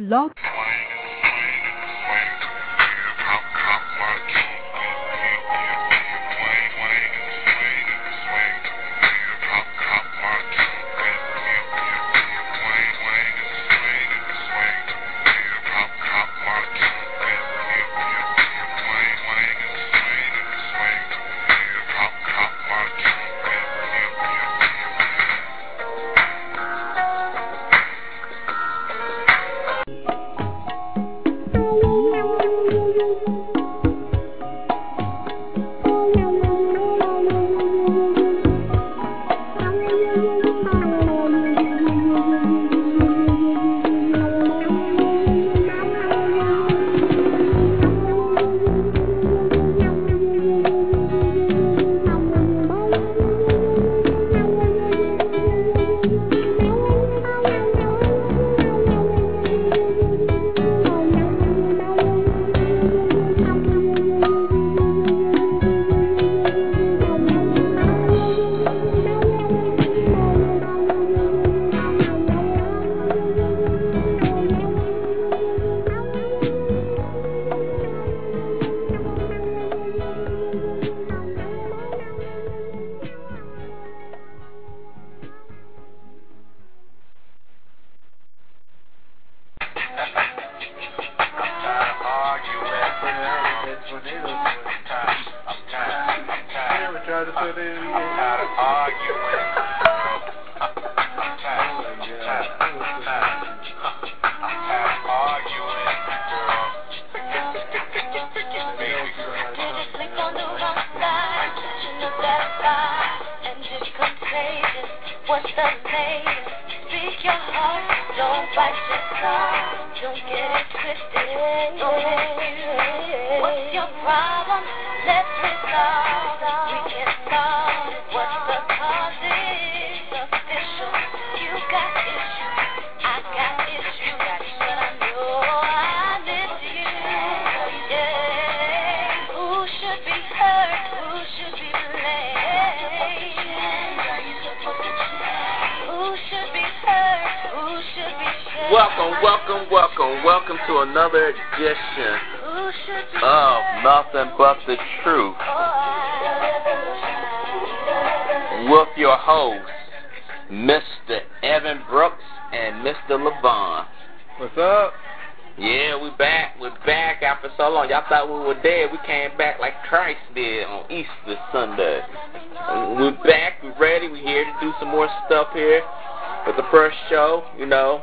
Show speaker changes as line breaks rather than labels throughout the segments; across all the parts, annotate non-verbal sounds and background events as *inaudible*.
Blog
never tried to say that of arguing. Sleep on the wrong side. And. What's the latest? Speak your heart. Don't fight the car, don't get it twisted. Don't. What's your problem? Let's resolve. We can solve. welcome, welcome, welcome, welcome to another edition of Nothing But the Truth with your hosts, Mr. Evan Brooks and Mr. Levon.
What's up?
Yeah, we back. We're back after so long. Y'all thought we were dead. We came back like Christ did on Easter Sunday. We're back. We're ready. We're here to do some more stuff here. for the first show, you know,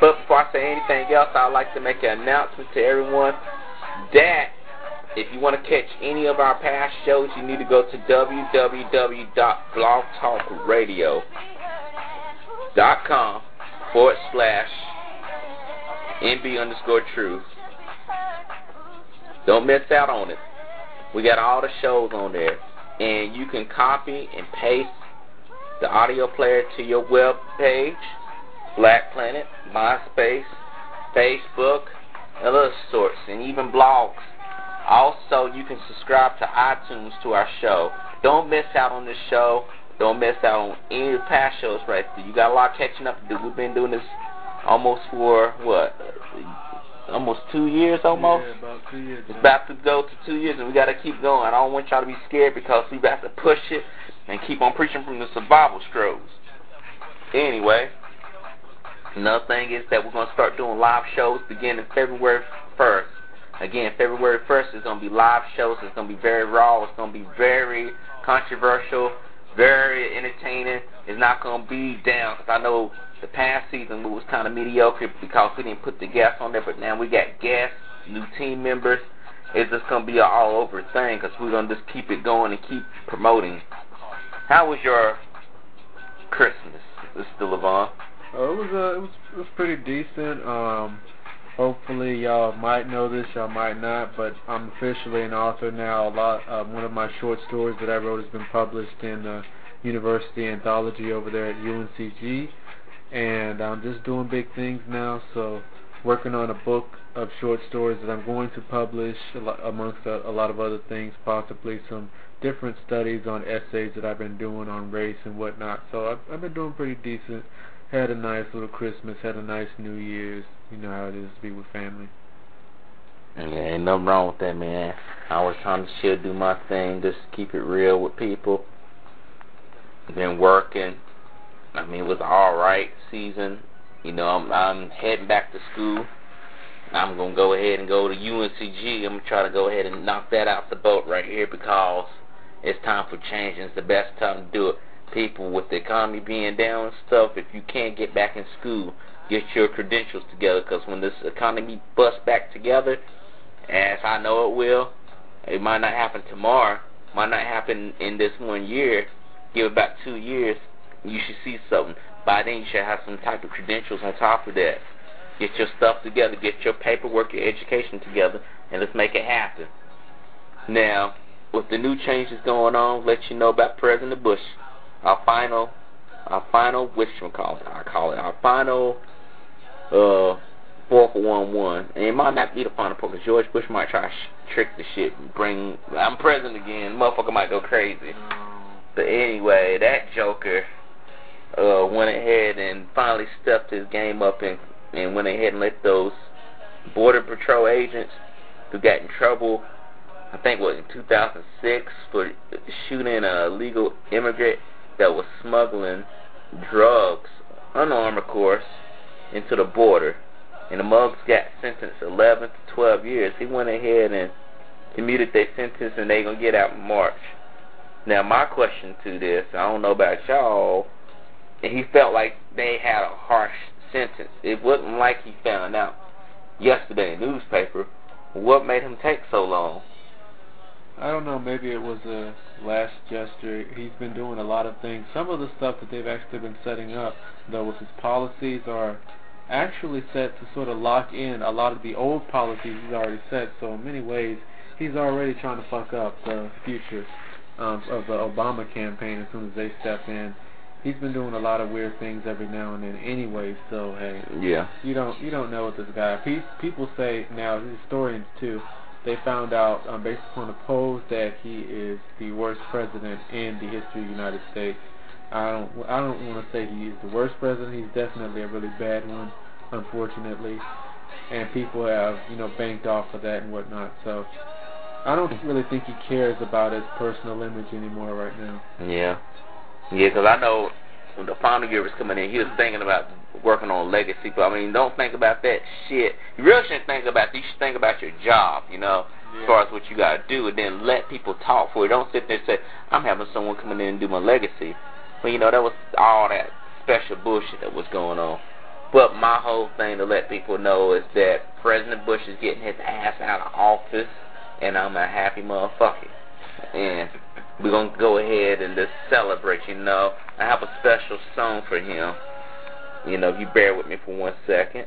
But before I say anything else, I'd like to make an announcement to everyone that if you want to catch any of our past shows, you need to go to www.blogtalkradio.com forward slash NB underscore truth. Don't miss out on it. We got all the shows on there. And you can copy and paste the audio player to your web page, Black Planet, MySpace, Facebook, and other sorts, and even blogs. Also, you can subscribe to iTunes to our show. Don't miss out on this show. Don't miss out on any of the past shows right there. You got a lot of catching up to do. We've been doing this almost for, what, almost two years almost?
Yeah, about two years.
It's about to go to two years, and we got to keep going. I don't want y'all to be scared because we have got to push it and keep on preaching from the survival struggles. Anyway, another thing is that we're going to start doing live shows beginning February 1st. Again, February 1st is going to be live shows. It's going to be very raw. It's going to be very controversial very entertaining. It's not going to be down because I know the past season was kind of mediocre because we didn't put the guests on there, but now we got guests, new team members. It's just going to be an all over thing because we're going to just keep it going and keep promoting. How was your Christmas, Mr. Levon?
Uh, it was uh, it was it was pretty decent. Um, Hopefully, y'all might know this, y'all might not, but I'm officially an author now. A lot, uh, one of my short stories that I wrote has been published in the University Anthology over there at UNCG, and I'm just doing big things now. So, working on a book of short stories that I'm going to publish, amongst a, a lot of other things, possibly some different studies on essays that I've been doing on race and whatnot. So I've, I've been doing pretty decent. Had a nice little Christmas, had a nice New Year's. You know how it is to be with family.
Yeah, ain't nothing wrong with that, man. I was trying to still do my thing, just keep it real with people. Been working. I mean, it was all right season. You know, I'm I'm heading back to school. I'm gonna go ahead and go to UNCG. I'm gonna try to go ahead and knock that out the boat right here because it's time for change and it's the best time to do it. People with the economy being down and stuff, if you can't get back in school, get your credentials together because when this economy busts back together, as I know it will, it might not happen tomorrow, might not happen in this one year. Give it back two years, you should see something. By then, you should have some type of credentials on top of that. Get your stuff together, get your paperwork, your education together, and let's make it happen. Now, with the new changes going on, let you know about President Bush. Our final, our final, which one call it? I call it our final, uh, four for one one. And it might not be the final because George Bush might try to trick the shit and bring. I'm president again. Motherfucker might go crazy. But anyway, that Joker uh, went ahead and finally stepped his game up and and went ahead and let those border patrol agents who got in trouble I think what in 2006 for shooting a illegal immigrant that was smuggling drugs, unarmed of course, into the border. And the mugs got sentenced 11 to 12 years. He went ahead and commuted their sentence, and they're gonna get out in March. Now my question to this, I don't know about y'all, and he felt like they had a harsh sentence. It wasn't like he found out yesterday in the newspaper. What made him take so long?
I don't know, maybe it was a last gesture. He's been doing a lot of things. Some of the stuff that they've actually been setting up, though, with his policies are actually set to sort of lock in a lot of the old policies he's already set. So in many ways, he's already trying to fuck up the future um, of the Obama campaign as soon as they step in. He's been doing a lot of weird things every now and then anyway, so hey.
Yeah.
You don't you don't know what this guy people say now, historians too, they found out um, based upon the polls that he is the worst president in the history of the United States. I don't I don't want to say he is the worst president. He's definitely a really bad one, unfortunately, and people have you know banked off of that and whatnot. So I don't really think he cares about his personal image anymore right now.
Yeah, yeah, because I know when the final year was coming in, he was thinking about working on legacy. But I mean, don't think about that shit. You really shouldn't think about. You should think about your job. You know, yeah. as far as what you got to do, and then let people talk for you. Don't sit there and say, "I'm having someone come in and do my legacy." Well, you know, that was all that special bullshit that was going on. But my whole thing to let people know is that President Bush is getting his ass out of office, and I'm a happy motherfucker. And we're gonna go ahead and just celebrate. You know, I have a special song for him. You know, if you bear with me for one second.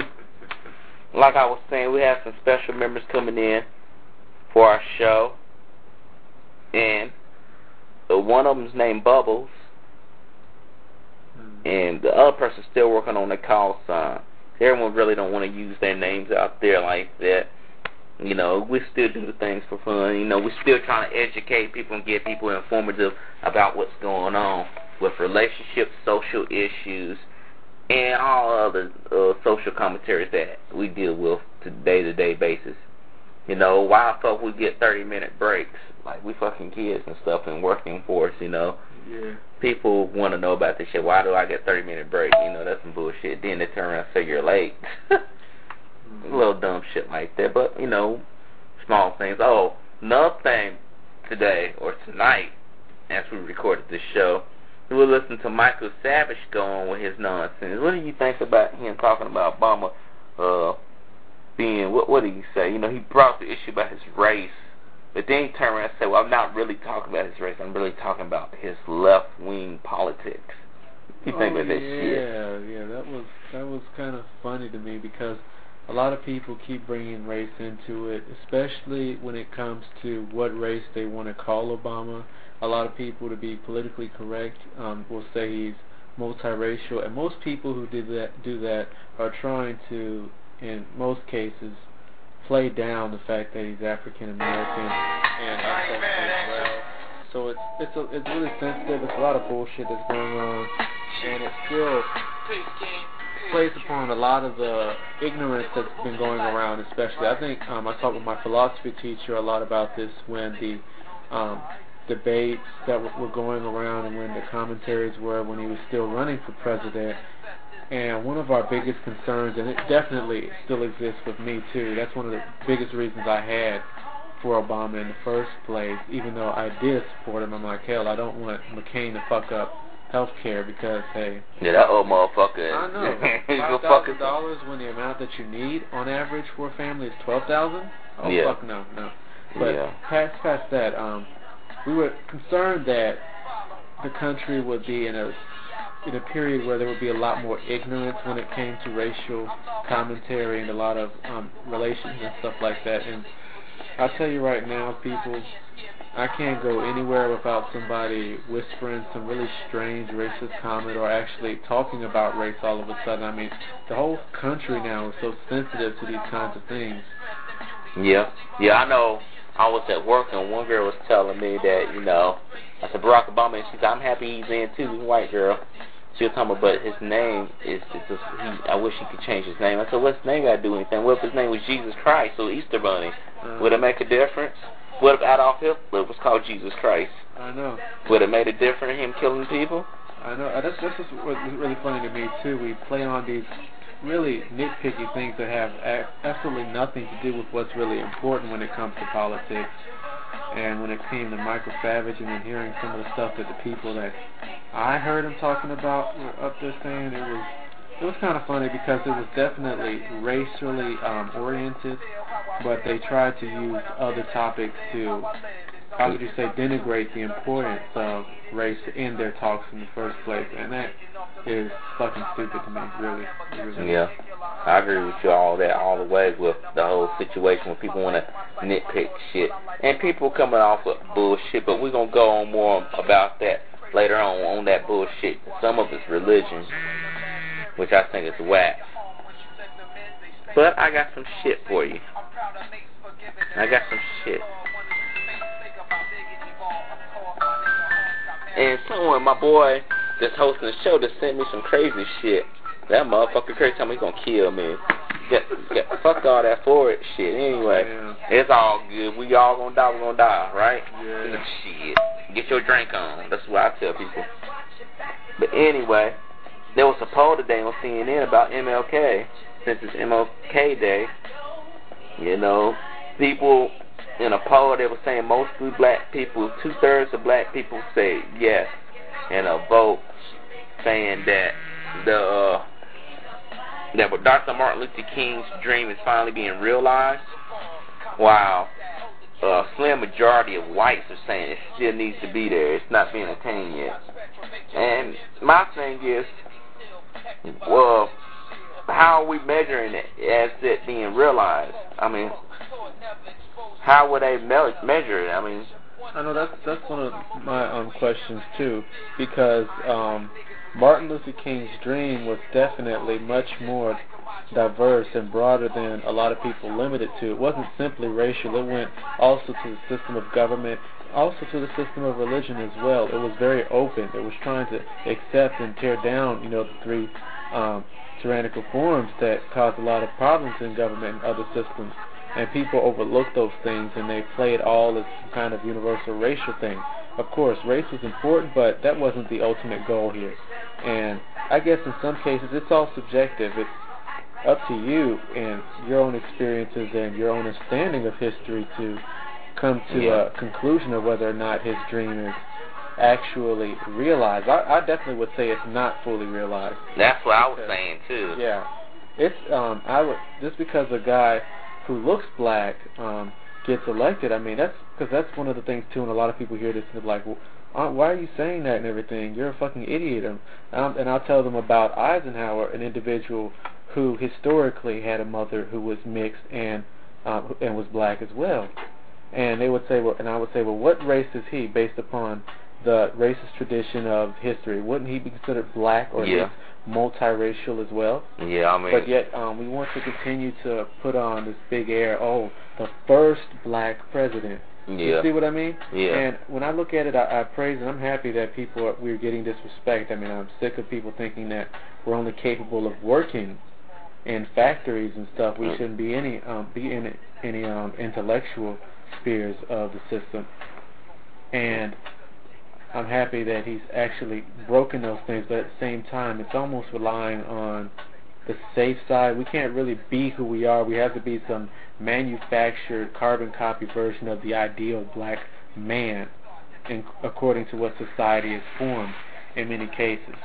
like I was saying, we have some special members coming in for our show, and uh, one of them's named Bubbles,
Mm.
and the other person's still working on the call sign. Everyone really don't want to use their names out there like that. You know, we still do the things for fun. You know, we're still trying to educate people and get people informative about what's going on with relationships, social issues, and all other uh, social commentaries that we deal with to day-to-day basis. You know, why fuck we get 30-minute breaks? Like, we fucking kids and stuff and working force, you know.
Yeah.
People want to know about this shit. Why do I get 30-minute break? You know, that's some bullshit. Then they turn around and say you're late. *laughs*
Mhm.
A little dumb shit like that, but you know, small things. Oh, another thing today or tonight, as we recorded this show, we were listening to Michael Savage go on with his nonsense. What do you think about him talking about Obama uh, being what? What did he say? You know, he brought the issue about his race, but then he turned around and said, "Well, I'm not really talking about his race. I'm really talking about his left wing politics." You think
oh,
about that
yeah,
shit?
Yeah, that was that was kind of funny to me because a lot of people keep bringing race into it, especially when it comes to what race they want to call Obama. A lot of people, to be politically correct, um, will say he's multiracial, and most people who do that do that are trying to, in most cases, play down the fact that he's African American and also as well. So it's it's a, it's really sensitive. It's a lot of bullshit that's going on, and it still plays upon a lot of the ignorance that's been going around. Especially, I think um, I talked with my philosophy teacher a lot about this when the um, debates that w- were going around and when the commentaries were when he was still running for president. And one of our biggest concerns, and it definitely still exists with me too. That's one of the biggest reasons I had for Obama in the first place, even though I did support him. I'm like, hell, I don't want McCain to fuck up health care because, hey,
Yeah, that old motherfucker.
I know *laughs*
He's a
five
fucking
thousand dollars when the amount that you need on average for a family is twelve thousand. Oh
Yeah.
fuck no, no. But
Yeah.
past past that, um, we were concerned that the country would be in a in a period where there would be a lot more ignorance when it came to racial commentary and a lot of um, relations and stuff like that. And I'll tell you right now, people, I can't go anywhere without somebody whispering some really strange racist comment or actually talking about race all of a sudden. I mean, the whole country now is so sensitive to these kinds of things.
Yeah, yeah, I know. I was at work and one girl was telling me that, you know, I said Barack Obama, and she said, I'm happy he's in too, he's a white girl. She was talking about, but his name is, is just, he, I wish he could change his name. I said, what's his name got to do anything? What if his name was Jesus Christ, or Easter Bunny?
Uh,
Would it make a difference? What if Adolf Hitler was called Jesus Christ?
I know.
Would it made a difference him killing people?
I know. Uh, That's that's what's really funny to me too. We play on these really nitpicky things that have absolutely nothing to do with what's really important when it comes to politics. And when it came to Michael Savage and then hearing some of the stuff that the people that I heard him talking about were up there saying, it was it was kind of funny because it was definitely racially um, oriented, but they tried to use other topics to how would you say, denigrate the importance of race in their talks in the first place, and that is fucking stupid to me, really. Really
Yeah, I agree with you all that all the way with the whole situation where people want to nitpick shit and people coming off with bullshit. But we're gonna go on more about that later on on that bullshit. Some of it's religion, which I think is whack. But I got some shit for you. I got some shit. And someone, my boy that's hosting the show, just sent me some crazy shit. That motherfucker crazy told me he gonna kill me. Get, get, fuck all that forward shit. Anyway,
Yeah.
it's all good. We all gonna die. We gonna die, right?
Yeah.
Shit. Get your drink on. That's what I tell people. But anyway, there was a poll today on CNN about MLK. Since it's MLK Day, you know, people in a poll they were saying mostly black people, two thirds of black people say yes, and a vote saying that the uh, that Dr. Martin Luther King's dream is finally being realized, while a slim majority of whites are saying it still needs to be there. It's not being attained yet. And my thing is, well, how are we measuring it as it being realized? I mean, how would they me- measure it? I mean,
I know that's that's one of my um questions too, because um Martin Luther King's dream was definitely much more diverse and broader than a lot of people limited to. It wasn't simply racial. It went also to the system of government, also to the system of religion as well. It was very open. It was trying to accept and tear down, you know, the three um, tyrannical forms that caused a lot of problems in government and other systems. And people overlook those things and they play it all as some kind of universal racial thing. Of course, race was important, but that wasn't the ultimate goal here. And I guess in some cases it's all subjective. It's up to you and your own experiences and your own understanding of history to come to
Yeah.
a conclusion of whether or not his dream is actually realized. I, I definitely would say it's not fully realized.
that's what I was saying too.
Yeah, it's um I would just because a guy who looks black um gets elected. I mean that's because that's one of the things too, and a lot of people hear this and they're like, well, uh, why are you saying that and everything? You're a fucking idiot. And, um, and I'll tell them about Eisenhower, an individual who historically had a mother who was mixed and um, and was black as well. And they would say, well, and I would say, well, what race is he based upon the racist tradition of history? Wouldn't he be considered black or
Yeah.
least multiracial as well?
Yeah, I mean,
But yet, um, we want to continue to put on this big air. Oh, the first black president. You
yeah,
see what I mean?
yeah,
And when I look at it, I, I praise and I'm happy that people are, we're getting this respect. I mean, I'm sick of people thinking that we're only capable of working in factories and stuff. We
Mm.
shouldn't be any um, be in any um, intellectual spheres of the system. And I'm happy that he's actually broken those things. But at the same time, it's almost relying on the safe side. We can't really be who we are. We have to be some manufactured carbon copy version of the ideal black man, in, according to what society has formed in many cases.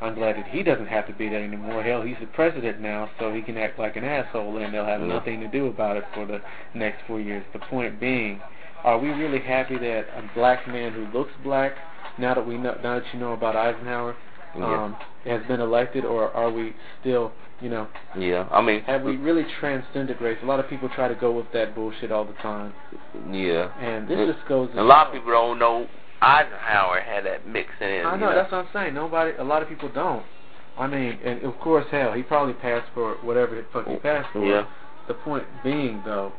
I'm glad that he doesn't have to be that anymore. Hell, he's the president now, so he can act like an asshole, and they'll have nothing to do about it for the next four years. The point being, are we really happy that a black man who looks black, now that we know, now that you know about Eisenhower, um, has been elected, or are we still, you know,
yeah. I mean,
have we really transcended race? A lot of people try to go with that bullshit all the time,
Yeah,
and this
Mm.
just goes.
a lot of people don't know Eisenhower had that mix in.
I
you
know, that's what I'm saying. Nobody, a lot of people don't. I mean, and of course, hell, he probably passed for whatever the fuck he passed for.
Yeah,
The point being, though,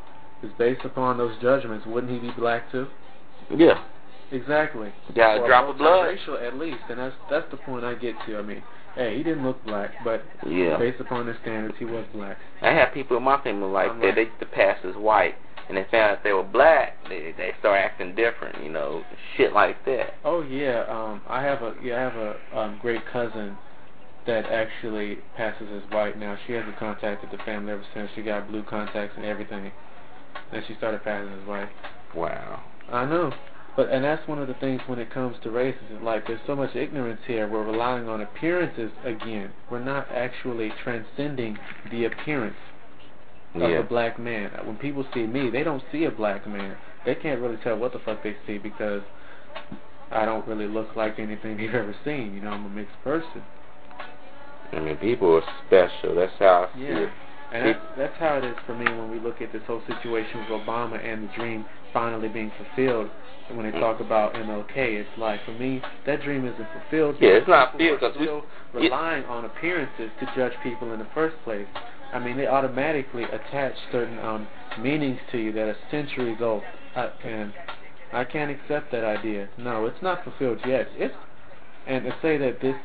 is based upon those judgments. Wouldn't he be black too?
yeah.
Exactly.
Yeah, a drop of blood.
Racial, at least, and that's that's the point I get to. I mean, hey, he didn't look black, but
Yeah.
based upon their standards, he was black.
I had people in my family like
I'm
that.
like-
They used to pass as white, and they found out they were black. They they start acting different, you know, shit like that.
Oh yeah, um, I have a yeah, I have a um, great cousin that actually passes as white now. She hasn't contacted the family ever since she got blue contacts and everything. Then she started passing as white.
Wow.
I know, but and that's one of the things when it comes to race is like there's so much ignorance here. We're relying on appearances again. We're not actually transcending the appearance of
Yeah.
a black man. When people see me, they don't see a black man. They can't really tell what the fuck they see because I don't really look like anything they've ever seen. You know, I'm a mixed person.
I mean, people are special. That's how I see it.
And that's, that's how it is for me when we look at this whole situation with Obama and the dream finally being fulfilled. And when they talk about MLK, it's like for me that dream isn't fulfilled.
Yeah, it's not fulfilled 'cause we-
still
yeah.
relying on appearances to judge people in the first place. I mean, they automatically attach certain um, meanings to you that are centuries old, uh, and I can't accept that idea. No, it's not fulfilled yet. It's and to say that this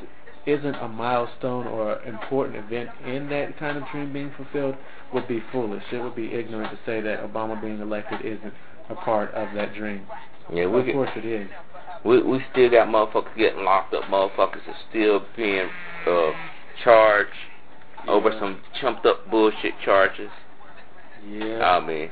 isn't a milestone or important event in that kind of dream being fulfilled would be foolish. It would be ignorant to say that Obama being elected isn't a part of that dream.
Yeah,
of
we get,
course it is.
we we still got motherfuckers getting locked up. Motherfuckers are still being uh charged over some chumped up bullshit charges.
Yeah.
I mean,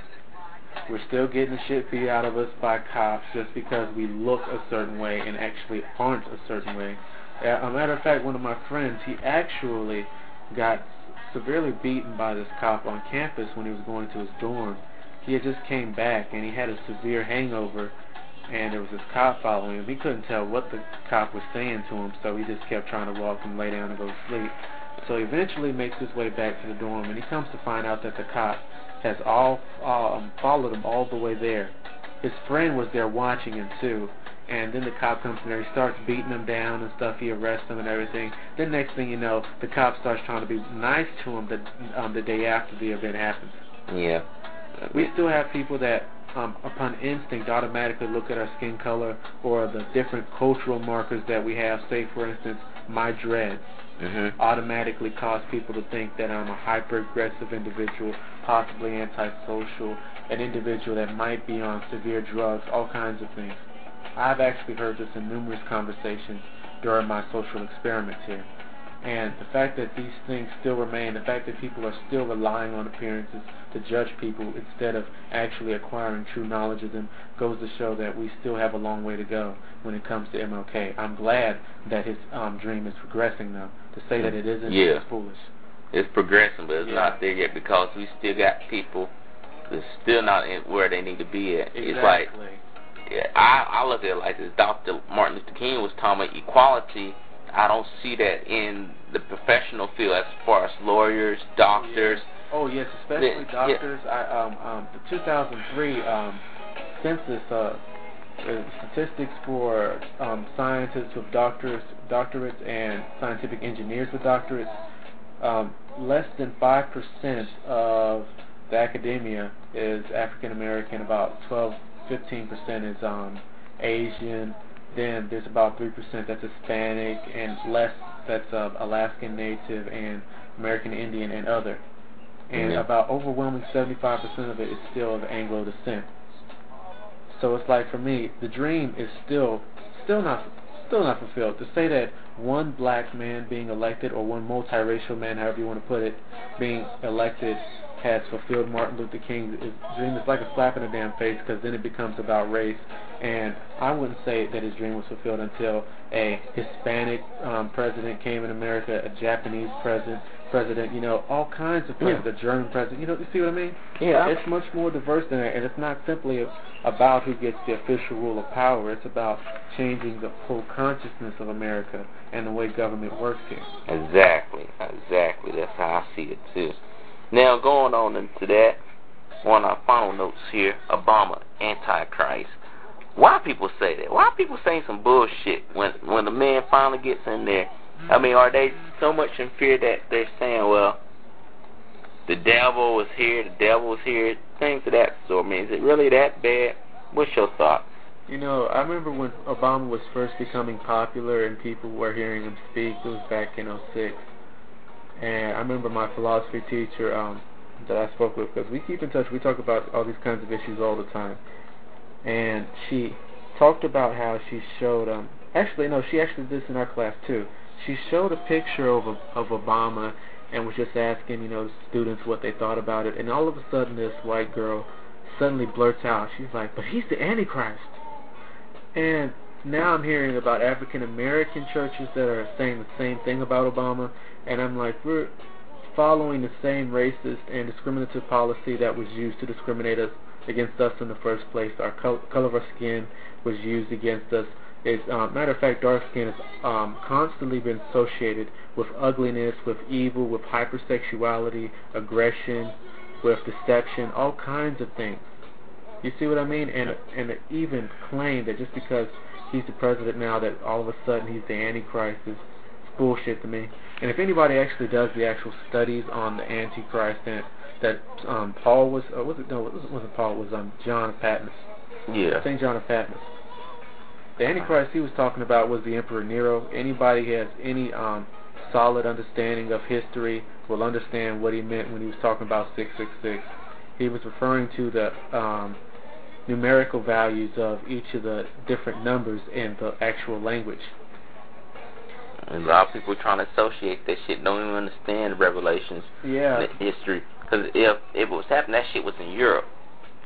We're still getting shit beat out of us by cops just because we look a certain way and actually aren't a certain way. A matter of fact, one of my friends, he actually got severely beaten by this cop on campus when he was going to his dorm. He had just came back and he had a severe hangover and there was this cop following him. He couldn't tell what the cop was saying to him, so he just kept trying to walk and lay down and go to sleep. So he eventually makes his way back to the dorm and he comes to find out that the cop has all um, followed him all the way there. His friend was there watching him too, and then the cop comes in there, he starts beating him down and stuff. He arrests him and everything. Then next thing you know, the cop starts trying to be nice to him the um, the day after the event happens.
Yeah.
We still have people that, um, upon instinct, automatically look at our skin color or the different cultural markers that we have. Say, for instance, my dreads
Mm-hmm.
automatically cause people to think that I'm a hyper-aggressive individual, possibly antisocial, an individual that might be on severe drugs, all kinds of things. I've actually heard this in numerous conversations during my social experiments here. And the fact that these things still remain, the fact that people are still relying on appearances to judge people instead of actually acquiring true knowledge of them goes to show that we still have a long way to go when it comes to MLK. I'm glad that his um, dream is progressing though. To say that it isn't
Yeah.
is foolish.
It's progressing, but it's
Yeah.
not there yet because we still got people that's still not in where they need to be at. It's like
Exactly.
I I look at it like this. Dr. Martin Luther King was talking about equality. I don't see that in the professional field as far as lawyers, doctors.
Oh yes, especially
Yeah, yeah.
doctors. I um um the 2003 um census uh, uh statistics for um scientists with doctors doctorates and scientific engineers with doctorates. Um, less than five percent of the academia is African American. About 12, 15 percent is um Asian. Then there's about three percent that's Hispanic, and less that's uh, Alaskan Native and American Indian and other and
Yeah.
about overwhelming 75% of it is still of Anglo descent. So it's like for me, the dream is still, still not, still not fulfilled. To say that one black man being elected or one multiracial man, however you want to put it, being elected has fulfilled Martin Luther King's dream is like a slap in the damn face because then it becomes about race. And I wouldn't say that his dream was fulfilled until a Hispanic um, president came in America, a Japanese president, president, you know, all kinds of presidents,
Yeah.
a German president. You know, you see what I mean?
Yeah.
It's much more diverse than that, and it's not simply about who gets the official rule of power. It's about changing the whole consciousness of America and the way government works here.
Exactly, exactly. That's how I see it too. Now going on into that, one of our final notes here: Obama, Antichrist. Why people say that? Why people saying some bullshit when when the man finally gets in there? I mean, are they so much in fear that they're saying, well, the devil was here, the devil was here, things of that sort? I mean, is it really that bad? What's your thought?
You know, I remember when Obama was first becoming popular and people were hearing him speak. It was back in '06, and I remember my philosophy teacher um, that I spoke with because we keep in touch. We talk about all these kinds of issues all the time, and she talked about how she showed. Um, actually, no, she actually did this in our class too. She showed a picture of of Obama and was just asking, you know, students what they thought about it. And all of a sudden, this white girl suddenly blurts out, she's like, "But he's the Antichrist." And now I'm hearing about African American churches that are saying the same thing about Obama, and I'm like, we're following the same racist and discriminative policy that was used to discriminate us against us in the first place. Our col- color of our skin was used against us. It's, um, matter of fact, dark skin has um, constantly been associated with ugliness, with evil, with hypersexuality, aggression, with deception, all kinds of things. You see what I mean? And and even claim that just because he's the president now, that all of a sudden he's the Antichrist is bullshit to me. And if anybody actually does the actual studies on the Antichrist that that um, Paul was, uh, was it no, it wasn't wasn't Paul, it was um, John of Patmos,
Yeah.
Saint John of Patmos. The Antichrist he was talking about was the Emperor Nero. Anybody who has any um, solid understanding of history will understand what he meant when he was talking about 666. He was referring to the um, numerical values of each of the different numbers in the actual language.
And a lot of people trying to associate that shit don't even understand the revelations
Yeah.
and history. Because if if it was happening, that shit was in Europe,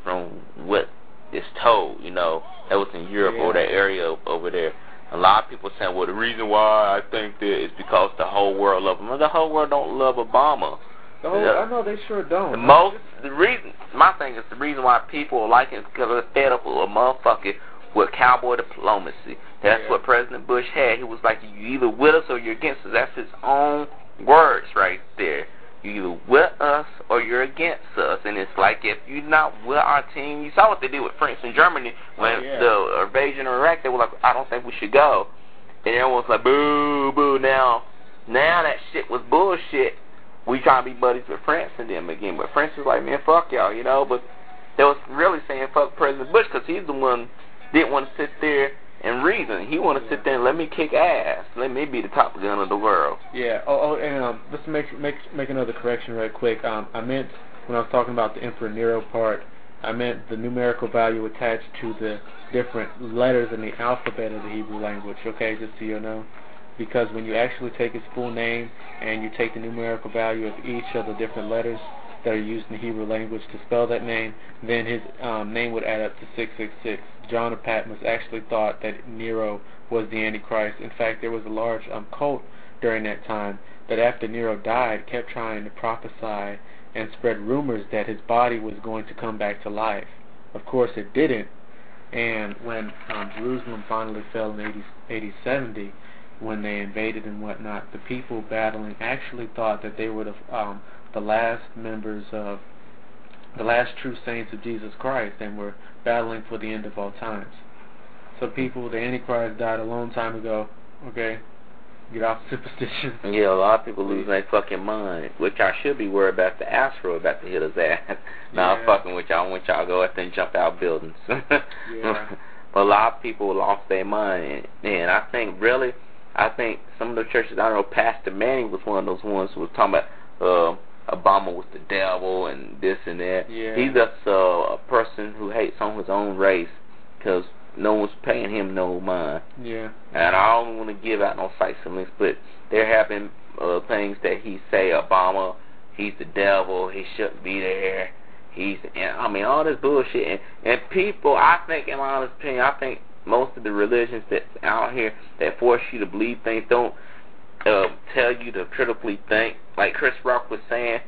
from what is told. You know, that was in Europe or that area over there. A lot of people saying, well, the reason why I think that is because the whole world love him. Well, the whole world don't love Obama.
The whole, I know they sure don't.
The most, the reason, my thing is the reason why people are liking it because they're fed up with a motherfucker with cowboy diplomacy. That's
Yeah.
what President Bush had. He was like, you either with us or you're against us. That's his own words right there. You're either with us or you're against us. And it's like if you're not with our team, you saw what they did with France and Germany when
oh, yeah.
the invasion of Iraq. They were like, I don't think we should go. And everyone's like, boo, boo. Now, now that shit was bullshit. We trying to be buddies with France and them again. But France was like, man, fuck y'all, you know. But they was really saying fuck President Bush because he's the one didn't want to sit there and reason. He want to sit there and let me kick ass. Let me be the top gun of the world.
Yeah. Oh, oh and um, let's make make make another correction right quick. Um, I meant when I was talking about the Emperor Nero part, I meant the numerical value attached to the different letters in the alphabet of the Hebrew language. Okay, just so you know. Because when you actually take his full name and you take the numerical value of each of the different letters, that are used in the Hebrew language to spell that name, then his um, name would add up to 666. John of Patmos actually thought that Nero was the Antichrist. In fact, there was a large um, cult during that time that after Nero died kept trying to prophesy and spread rumors that his body was going to come back to life. Of course, it didn't. And when um, Jerusalem finally fell in 80, 80 70, when they invaded and whatnot, the people battling actually thought that they would have um, the last members of the last true saints of Jesus Christ and were battling for the end of all times. So people, the Antichrist died a long time ago. Okay, get off *laughs* superstition.
Yeah, a lot of people lose their fucking mind, which I should be worried about the asteroid about to hit his ass. *laughs* now
yeah.
I'm fucking with y'all. I want y'all to go out there and jump out buildings. *laughs*
yeah.
But a lot of people lost their mind, and I think really, I think some of the churches. I don't know. Pastor Manning was one of those ones who was talking about. Uh, Obama was the devil and this and that.
Yeah.
He's just uh, a person who hates on his own race because no one's paying him no mind.
Yeah.
And I don't want to give out no sites and links, but there have been uh, things that he say Obama, he's the devil, he shouldn't be there. He's, and, I mean, all this bullshit. And, and people, I think, in my honest opinion, I think most of the religions that's out here that force you to believe things don't uh, tell you to critically think. Like Chris Rock was saying,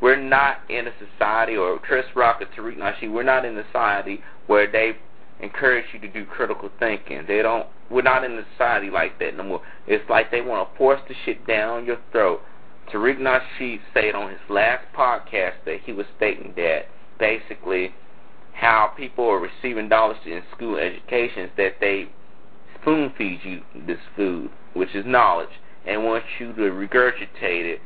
we're not in a society, or Chris Rock or Tariq Nasheed, we're not in a society where they encourage you to do critical thinking. They don't. We're not in a society like that no more. It's like they want to force the shit down your throat. Tariq Nasheed said on his last podcast that he was stating that basically how people are receiving dollars in school educations that they spoon feed you this food, which is knowledge and want you to regurgitate it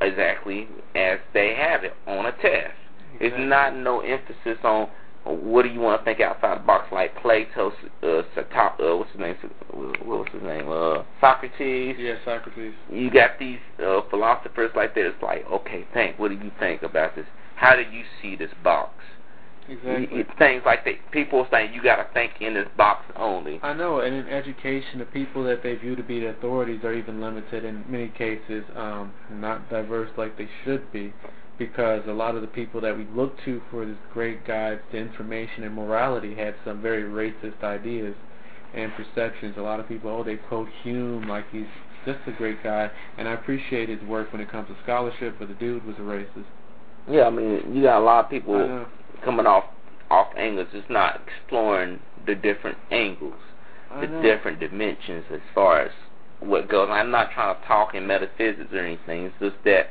exactly as they have it on a test. Exactly. It's not no emphasis on what do you want to think outside the box, like Plato, uh, Sata, uh, what's his name? What was his name? Uh, Socrates.
Yeah, Socrates.
You got these uh, philosophers like that. It's like, okay, think. What do you think about this? How do you see this box?
Exactly.
Things like that. People saying you got to think in this box only.
I know, and in education, the people that they view to be the authorities are even limited in many cases, um, not diverse like they should be, because a lot of the people that we look to for this great guides to information and morality had some very racist ideas and perceptions. A lot of people, oh, they quote Hume like he's just a great guy, and I appreciate his work when it comes to scholarship, but the dude was a racist.
Yeah, I mean, you got a lot of people coming off off angles. It's not exploring the different angles, the different dimensions as far as what goes. I'm not trying to talk in metaphysics or anything. It's just that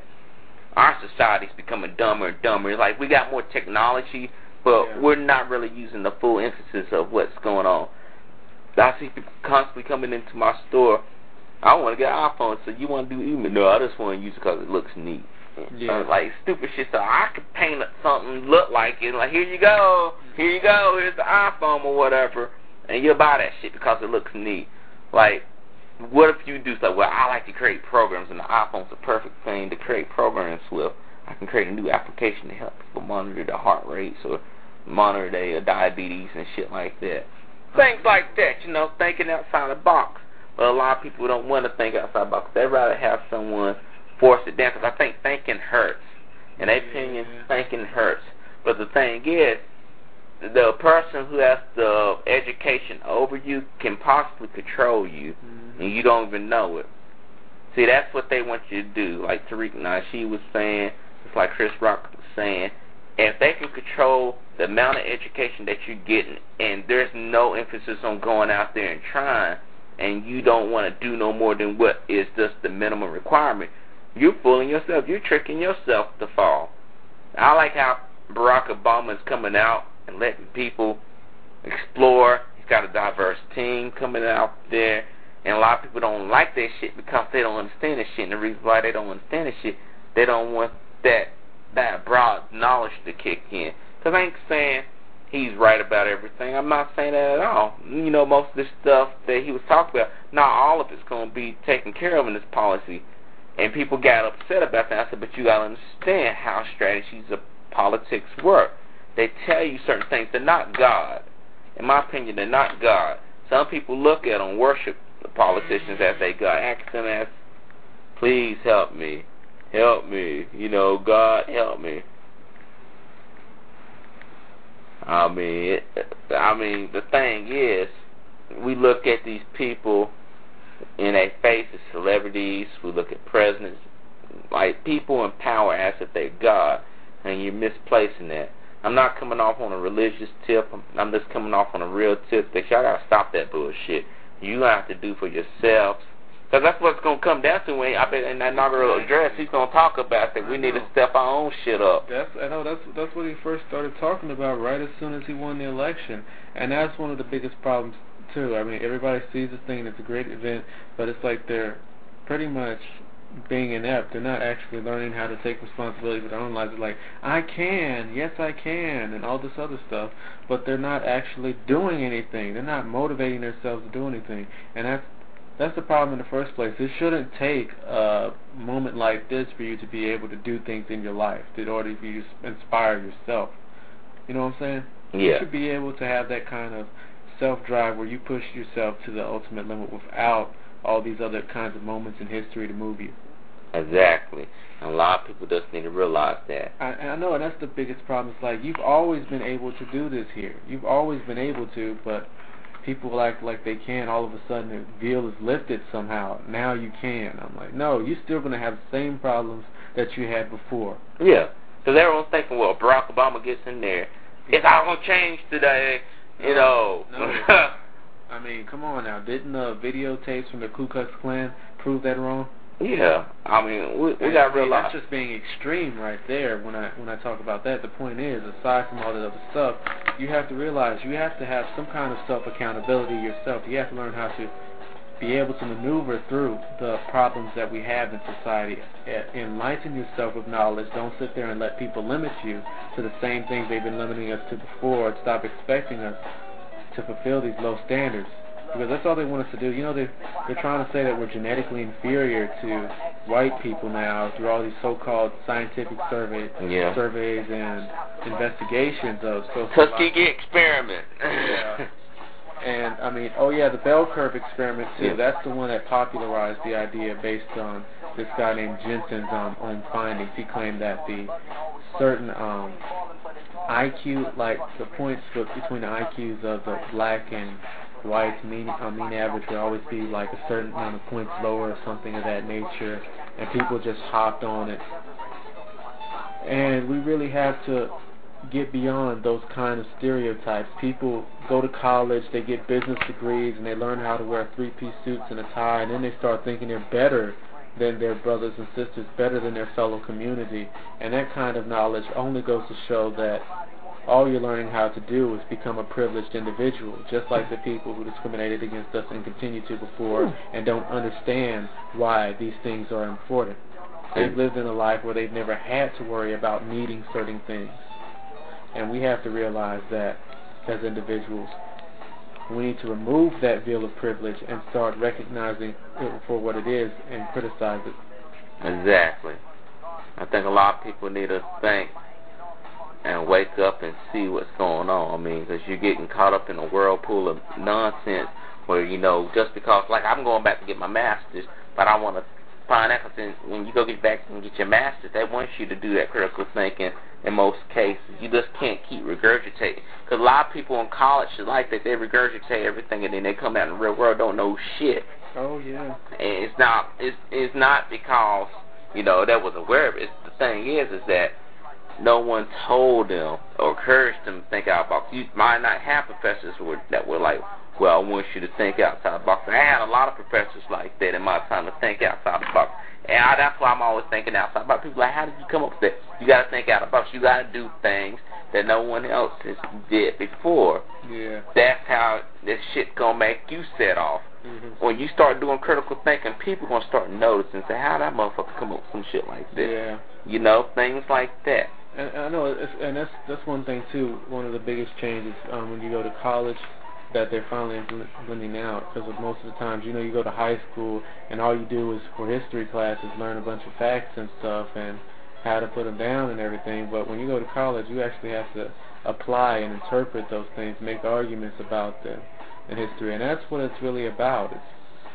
our society's becoming dumber and dumber. It's like we got more technology, but
yeah.
we're not really using the full emphasis of what's going on. I see people constantly coming into my store. I want to get an iPhone, so you want to do email? No, I just want to use it because it looks neat.
Yeah.
Uh, like stupid shit. So I could paint up something look like it. Like here you go, here you go. Here's the iPhone or whatever, and you'll buy that shit because it looks neat. Like, what if you do stuff? Well, I like to create programs, and the iPhone's the perfect thing to create programs with. I can create a new application to help people monitor their heart rates or monitor their diabetes and shit like that. Things like that, you know, thinking outside the box. But a lot of people don't want to think outside the box. They'd rather have someone force it down because I think thinking hurts. In their opinion, thinking hurts. But the thing is, the person who has the education over you can possibly control you,
mm-hmm.
and you don't even know it. See, that's what they want you to do. Like Tariq Nasheed was saying, it's like Chris Rock was saying, if they can control the amount of education that you're getting, and there's no emphasis on going out there and trying, and you don't want to do no more than what is just the minimum requirement, you're fooling yourself. You're tricking yourself to fall. I like how Barack Obama is coming out and letting people explore. He's got a diverse team coming out there. And a lot of people don't like that shit because they don't understand that shit. And the reason why they don't understand that shit, they don't want that that broad knowledge to kick in. Because I ain't saying he's right about everything. I'm not saying that at all. You know, most of the stuff that he was talking about, not all of it's going to be taken care of in this policy. And people got upset about that. I said, but you got to understand how strategies of politics work. They tell you certain things. They're not God. In my opinion, they're not God. Some people look at them, worship the politicians as they God. Ask them as, please help me. Help me. You know, God, help me. I mean, I mean, the thing is, we look at these people in a face as celebrities. We look at presidents like people in power as if they're God, and you're misplacing that. I'm not coming off on a religious tip. I'm, I'm just coming off on a real tip that y'all gotta stop that bullshit. You have to do for yourselves because that's what's going to come down to when I bet in that inaugural address he's going to talk about that we need to step our own shit up.
That's I know that's that's what he first started talking about right as soon as he won the election, and that's one of the biggest problems too. I mean, everybody sees this thing; it's a great event, but it's like they're pretty much being inept. They're not actually learning how to take responsibility for their own lives. They're like, I can, yes I can, and all this other stuff, but they're not actually doing anything. They're not motivating themselves to do anything, and that's that's the problem in the first place. It shouldn't take a moment like this for you to be able to do things in your life in order for you to inspire yourself. You know what I'm saying?
Yeah.
You should be able to have that kind of self-drive where you push yourself to the ultimate limit without all these other kinds of moments in history to move you.
Exactly. And a lot of people just need to realize that.
I, I know, and that's the biggest problem. It's like you've always been able to do this here. You've always been able to, but people act like they can. All of a sudden, the veil is lifted somehow. Now you can. I'm like, no, you're still going to have the same problems that you had before.
Yeah, because everyone's thinking, well, Barack Obama gets in there, it's all going to change today. You know.
Oh, no. *laughs* I mean, come on now. Didn't the videotapes from the Ku Klux Klan prove that wrong?
Yeah, I mean, we we got to realize
that's just being extreme right there. When I when I talk about that, the point is, aside from all that other stuff, you have to realize you have to have some kind of self accountability yourself. You have to learn how to be able to maneuver through the problems that we have in society. Enlighten yourself with knowledge. Don't sit there and let people limit you to the same things they've been limiting us to before. Stop expecting us to fulfill these low standards because that's all they want us to do. You know, they they're trying to say that we're genetically inferior to white people now through all these so-called scientific survey
yeah.
surveys and investigations of social.
Tuskegee experiment.
yeah. *laughs* And I mean, oh yeah, the bell curve experiment too.
Yeah.
That's the one that popularized the idea based on this guy named Jensen's um, own findings. He claimed that the certain um, IQ, like the points between the IQs of the black and whites mean uh, mean average would always be like a certain amount of points lower or something of that nature, and people just hopped on it. And we really have to get beyond those kind of stereotypes. People go to college, they get business degrees, and they learn how to wear three-piece suits and a tie, and then they start thinking they're better than their brothers and sisters, better than their fellow community. And that kind of knowledge only goes to show that all you're learning how to do is become a privileged individual, just like the people who discriminated against us and continue to before and don't understand why these things are important. They've lived in a life where they've never had to worry about needing certain things. And we have to realize that as individuals, we need to remove that veil of privilege and start recognizing it for what it is and criticize it.
Exactly. I think a lot of people need to think and wake up and see what's going on. I mean, because you're getting caught up in a whirlpool of nonsense where, you know, just because, like, I'm going back to get my master's, but I want to find out, because when you go get back and get your master's, they want you to do that critical thinking in most cases. You just can't keep regurgitating. Because a lot of people in college is like that. They regurgitate everything, and then they come out in the real world don't know shit.
Oh, yeah.
And it's not, it's, it's not because, you know, that was aware of it. The thing is, is that no one told them or encouraged them to think out the box. You might not have professors who were, that were like, well, I want you to think outside the box. I had a lot of professors like that in my time to think outside the box. And I that's why I'm always thinking outside about people. Like, how did you come up with that? You got to think out about. You got to do things that no one else has did before.
Yeah.
That's how this shit gonna make you set off.
Mm-hmm.
When you start doing critical thinking, people gonna start noticing. And say, how that motherfucker come up with some shit like this?
Yeah.
You know, things like that.
And I know, it's, and that's that's one thing too. One of the biggest changes um, when you go to college that they're finally implementing out. Because most of the times, you know, you go to high school and all you do is for history classes learn a bunch of facts and stuff and how to put them down and everything. But when you go to college, you actually have to apply and interpret those things, make arguments about them in history, and that's what it's really about. It's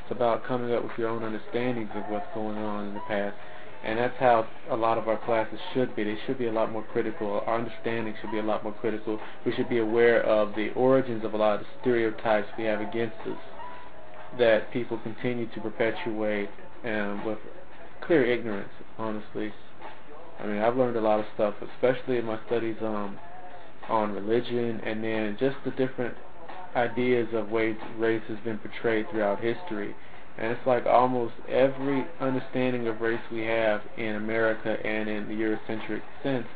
it's about coming up with your own understandings of what's going on in the past. And that's how a lot of our classes should be. They should be a lot more critical. Our understanding should be a lot more critical. We should be aware of the origins of a lot of the stereotypes we have against us that people continue to perpetuate um, with clear ignorance, honestly. I mean, I've learned a lot of stuff, especially in my studies um, on religion and then just the different ideas of ways race has been portrayed throughout history. And it's like almost every understanding of race we have in America and in the Eurocentric sense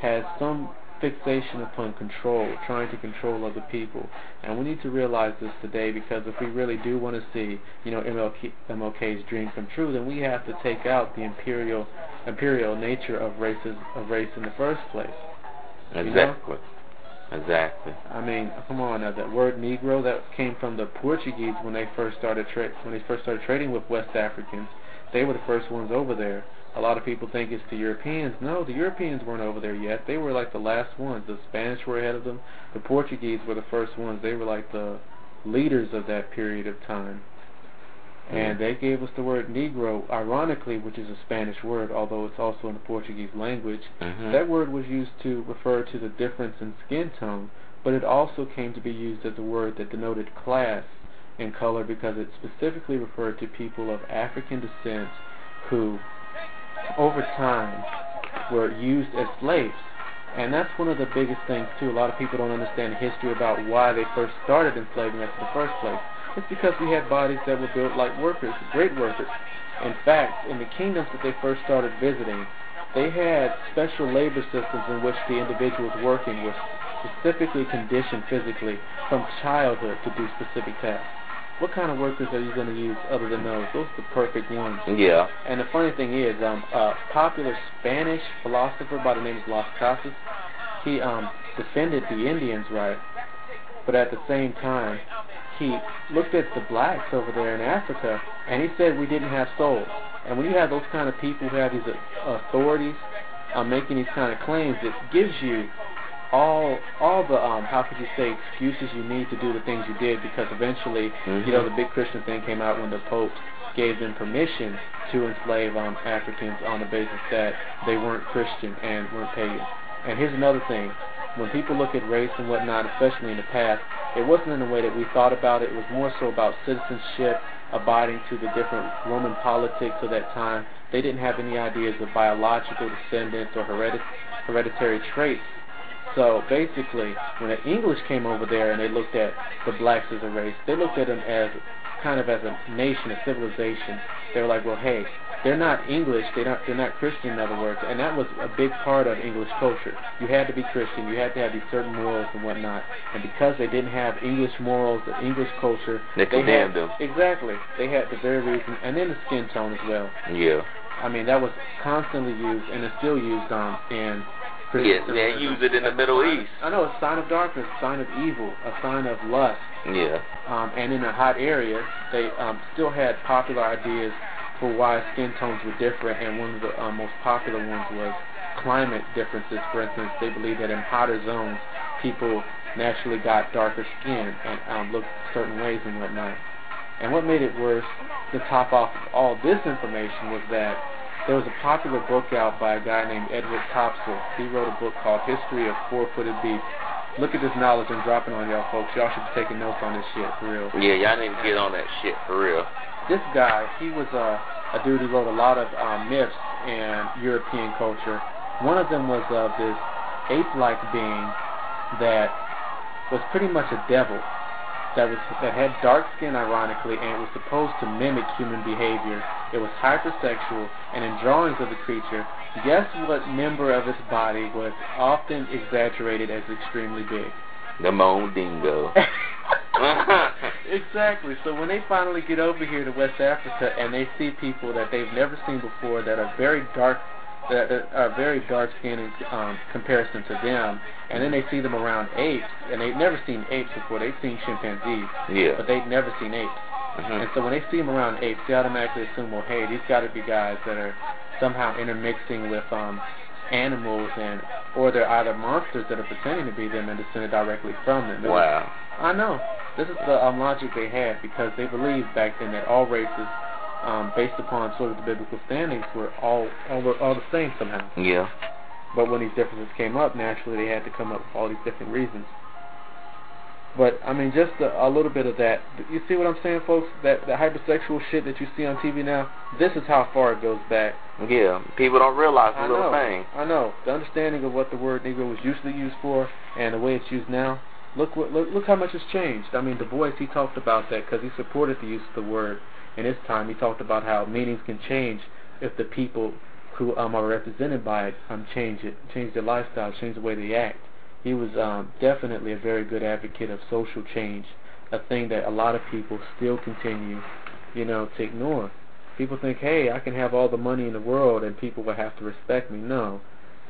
has some fixation upon control, trying to control other people. And we need to realize this today because if we really do want to see, you know, MLK, MLK's dream come true, then we have to take out the imperial imperial nature of races of race in the first place.
Exactly.
You know?
Exactly.
I mean, come on now. That word Negro that came from the Portuguese when they first started tra- when they first started trading with West Africans. They were the first ones over there. A lot of people think it's the Europeans. No, the Europeans weren't over there yet. They were like the last ones. The Spanish were ahead of them. The Portuguese were the first ones. They were like the leaders of that period of time. And they gave us the word Negro, ironically, which is a Spanish word, although it's also in the Portuguese language.
Mhm.
That word was used to refer to the difference in skin tone, but it also came to be used as a word that denoted class and color because it specifically referred to people of African descent who, over time, were used as slaves. And that's one of the biggest things, too. A lot of people don't understand the history about why they first started enslaving us in the first place. It's because we had bodies that were built like workers, great workers. In fact, in the kingdoms that they first started visiting, they had special labor systems in which the individuals working were specifically conditioned physically from childhood to do specific tasks. What kind of workers are you going to use other than those? Those are the perfect ones.
Yeah.
And the funny thing is, um, a popular Spanish philosopher by the name of Las Casas, he um, defended the Indians' right, but at the same time, he looked at the blacks over there in Africa, and he said we didn't have souls. And when you have those kind of people who have these authorities uh, making these kind of claims, it gives you all all the um how could you say excuses you need to do the things you did because eventually
Mhm.
you know the big Christian thing came out when the Pope gave them permission to enslave um Africans on the basis that they weren't Christian and weren't pagan. And here's another thing. When people look at race and whatnot, especially in the past, it wasn't in the way that we thought about it. It was more so about citizenship, abiding to the different Roman politics of that time. They didn't have any ideas of biological descendants or heredit- hereditary traits. So basically, when the English came over there and they looked at the blacks as a race, they looked at them as kind of as a nation, a civilization. They were like, well, hey, they're not English, they're not, they're not Christian, in other words, and that was a big part of English culture. You had to be Christian, you had to have these certain morals and whatnot, and because they didn't have English morals, the English culture,
They condemned
had,
them.
Exactly, they had the very reason, and then the skin tone as well.
Yeah.
I mean, that was constantly used, and it's still used um, in
Yeah, they use it in the Middle East.
I know, a sign of darkness, a sign of evil, a sign of lust.
Yeah.
Um, and in a hot area, they um, still had popular ideas for why skin tones were different, and one of the uh, most popular ones was climate differences. For instance, they believed that in hotter zones, people naturally got darker skin and um, looked certain ways and whatnot. And what made it worse, to top off of all this information, was that there was a popular book out by a guy named Edward Topsell. He wrote a book called History of Four-Footed Beasts. Look at this knowledge I'm dropping on y'all folks. Y'all should be taking notes on this shit, for real.
Yeah, y'all need to get on that shit for real.
This guy, he was a, a dude who wrote a lot of um, myths in European culture. One of them was of this ape-like being that was pretty much a devil. that was that had dark skin, ironically, and it was supposed to mimic human behavior. It was hypersexual, and in drawings of the creature, guess what member of its body was often exaggerated as extremely big?
The Mandingo. *laughs* *laughs*
exactly. So when they finally get over here to West Africa and they see people that they've never seen before that are very dark that are very dark skinned in um, comparison to them, and then they see them around apes, and they've never seen apes before. They've seen chimpanzees,
yeah.
but they've never seen apes.
Mm-hmm.
And so when they see them around apes, they automatically assume, well, hey, these got to be guys that are somehow intermixing with um, animals, and or they're either monsters that are pretending to be them and descended directly from them.
Wow.
I know. This is the um, logic they had because they believed back then that all races, um, based upon sort of the biblical standings, were all all, were all the same somehow.
Yeah.
But when these differences came up, naturally they had to come up with all these different reasons. But I mean, just a, a little bit of that. You see what I'm saying, folks? That the hypersexual shit that you see on TV now. This is how far it goes back.
Yeah, people don't realize the
I
little
know.
thing.
I know. The understanding of what the word Negro was usually used for and the way it's used now. Look look, look how much it's changed. I mean, Du Bois he talked about that because he supported the use of the word in his time. He talked about how meanings can change if the people who um, are represented by it um, change it, change their lifestyle, change the way they act. He was um, definitely a very good advocate of social change, a thing that a lot of people still continue, you know, to ignore. People think, hey, I can have all the money in the world and people will have to respect me. No.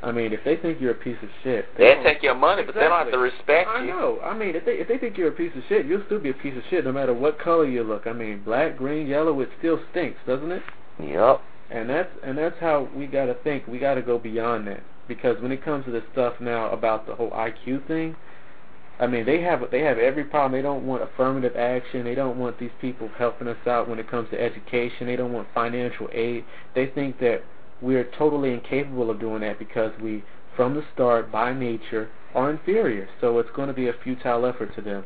I mean, if they think you're a piece of shit, they
They'll take your money, but they don't have to respect
I
you.
I know. I mean, if they if they think you're a piece of shit, you'll still be a piece of shit no matter what color you look. I mean, black, green, yellow, it still stinks, doesn't it?
Yep.
And that's and that's how we got to think. We got to go beyond that because when it comes to this stuff now about the whole IQ thing, I mean, they have they have every problem. They don't want affirmative action. They don't want these people helping us out when it comes to education. They don't want financial aid. They think that we're totally incapable of doing that because we, from the start, by nature, are inferior. So it's going to be a futile effort to them.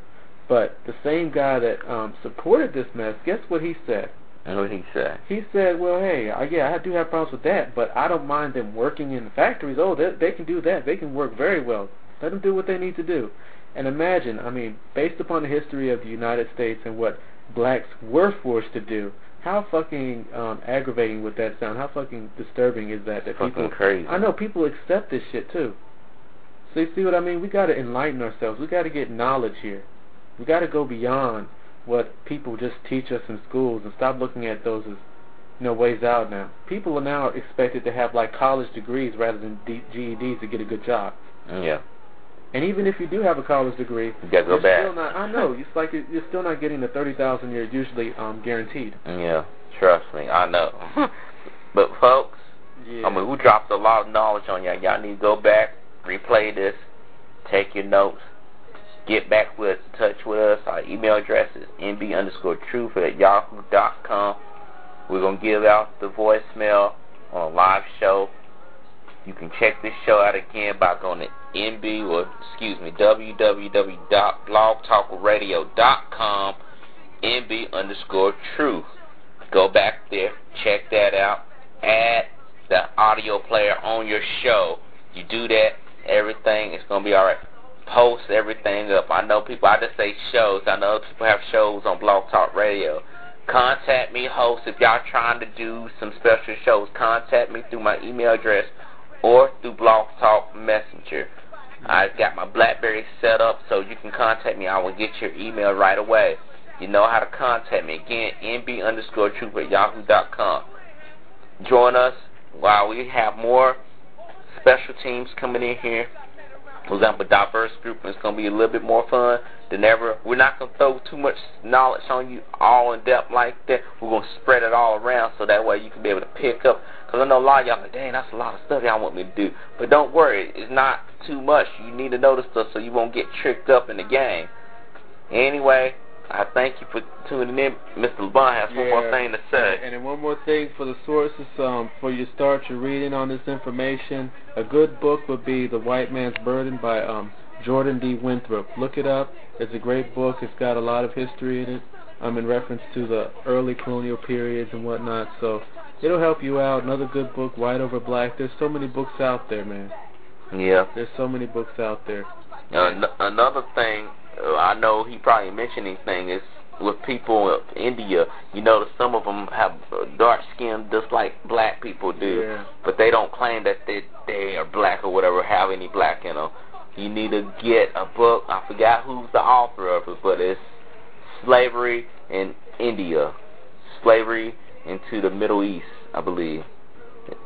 But the same guy that um, supported this mess, guess what he said?
And what he said?
He said, "Well, hey, I, yeah, I do have problems with that, but I don't mind them working in the factories. Oh, they, they can do that. They can work very well. Let them do what they need to do." And imagine, I mean, based upon the history of the United States and what blacks were forced to do, how fucking um, aggravating would that sound? How fucking disturbing is that? That
Fucking
people,
crazy.
I know people accept this shit too. So you see what I mean? We got to enlighten ourselves. We got to get knowledge here. We got to go beyond what people just teach us in schools and stop looking at those as you know ways out now. People are now expected to have like college degrees rather than D- GEDs to get a good job.
Yeah.
And even if you do have a college degree,
You gotta go
you're
back.
still not. I know. It's like you're, you're still not getting the thirty thousand you're usually um, guaranteed.
Yeah. Trust me, I know. *laughs* but folks,
Yeah.
I mean, we dropped a lot of knowledge on y'all. Y'all need to go back, replay this, take your notes, get back with touch with us. Our email address is nb underscore truth at yahoo dot com. We're gonna give out the voicemail on a live show. You can check this show out again by going to nb or excuse me www.blogtalkradio.com nb underscore truth. Go back there, check that out, add the audio player on your show. You do that, everything is gonna be alright. Post everything up. I know people. I just say shows. I know people have shows on Blog Talk Radio. Contact me, host, if y'all trying to do some special shows. Contact me through my email address or through Blog Talk Messenger. I've got my BlackBerry set up so you can contact me. I will get your email right away. You know how to contact me. Again, nb underscore truth at yahoo dot com. Join us while we have more special teams coming in here. Have a diverse group, and it's going to be a little bit more fun than ever. We're not going to throw too much knowledge on you all in depth like that. We're going to spread it all around so that way you can be able to pick up. Because I know a lot of y'all like, dang, that's a lot of stuff y'all want me to do. But don't worry, it's not too much. You need to know the stuff so you won't get tricked up in the game. Anyway, I thank you for tuning in. Mr. Levon has one more thing to say.
And then one more thing for the sources, um, for you start your reading on this information, a good book would be The White Man's Burden by um, Jordan D. Winthrop. Look it up. It's a great book. It's got a lot of history in it, um, in reference to the early colonial periods and whatnot. So it'll help you out. Another good book, White Over Black. There's so many books out there, man.
Yeah.
There's so many books out there.
Uh, another thing, Uh, I know he probably mentioned anything is with people of India, you know, some of them have uh, dark skin just like black people do,
Yeah.
but they don't claim that they they are black or whatever, have any black in them. You need to get a book. I forgot who's the author of it, but it's Slavery in India, Slavery into the Middle East, I believe.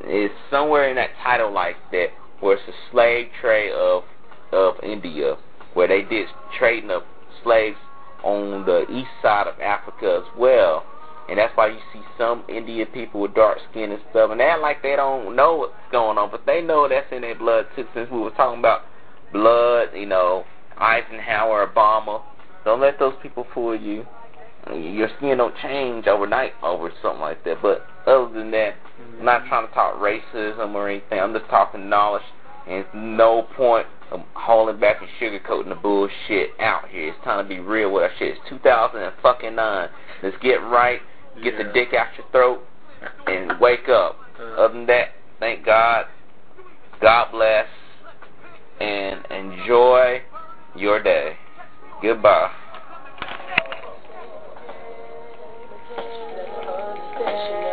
It's somewhere in that title like that, where it's a slave trade of of India, where they did trading of slaves on the east side of Africa as well. And that's why you see some Indian people with dark skin and stuff, and they act like they don't know what's going on, but they know that's in their blood too. Since we were talking about blood, you know, Eisenhower, Obama, don't let those people fool you. Your skin don't change overnight over something like that. But other than that, I'm not mm-hmm. trying to talk racism or anything. I'm just talking knowledge, it's no point of hauling back and sugarcoating the bullshit out here. It's time to be real with our shit. It's 2009. Let's get right, get
yeah.
the dick out your throat, and wake up. Uh. Other than that, thank God. God bless, and enjoy your day. Goodbye. Thank you.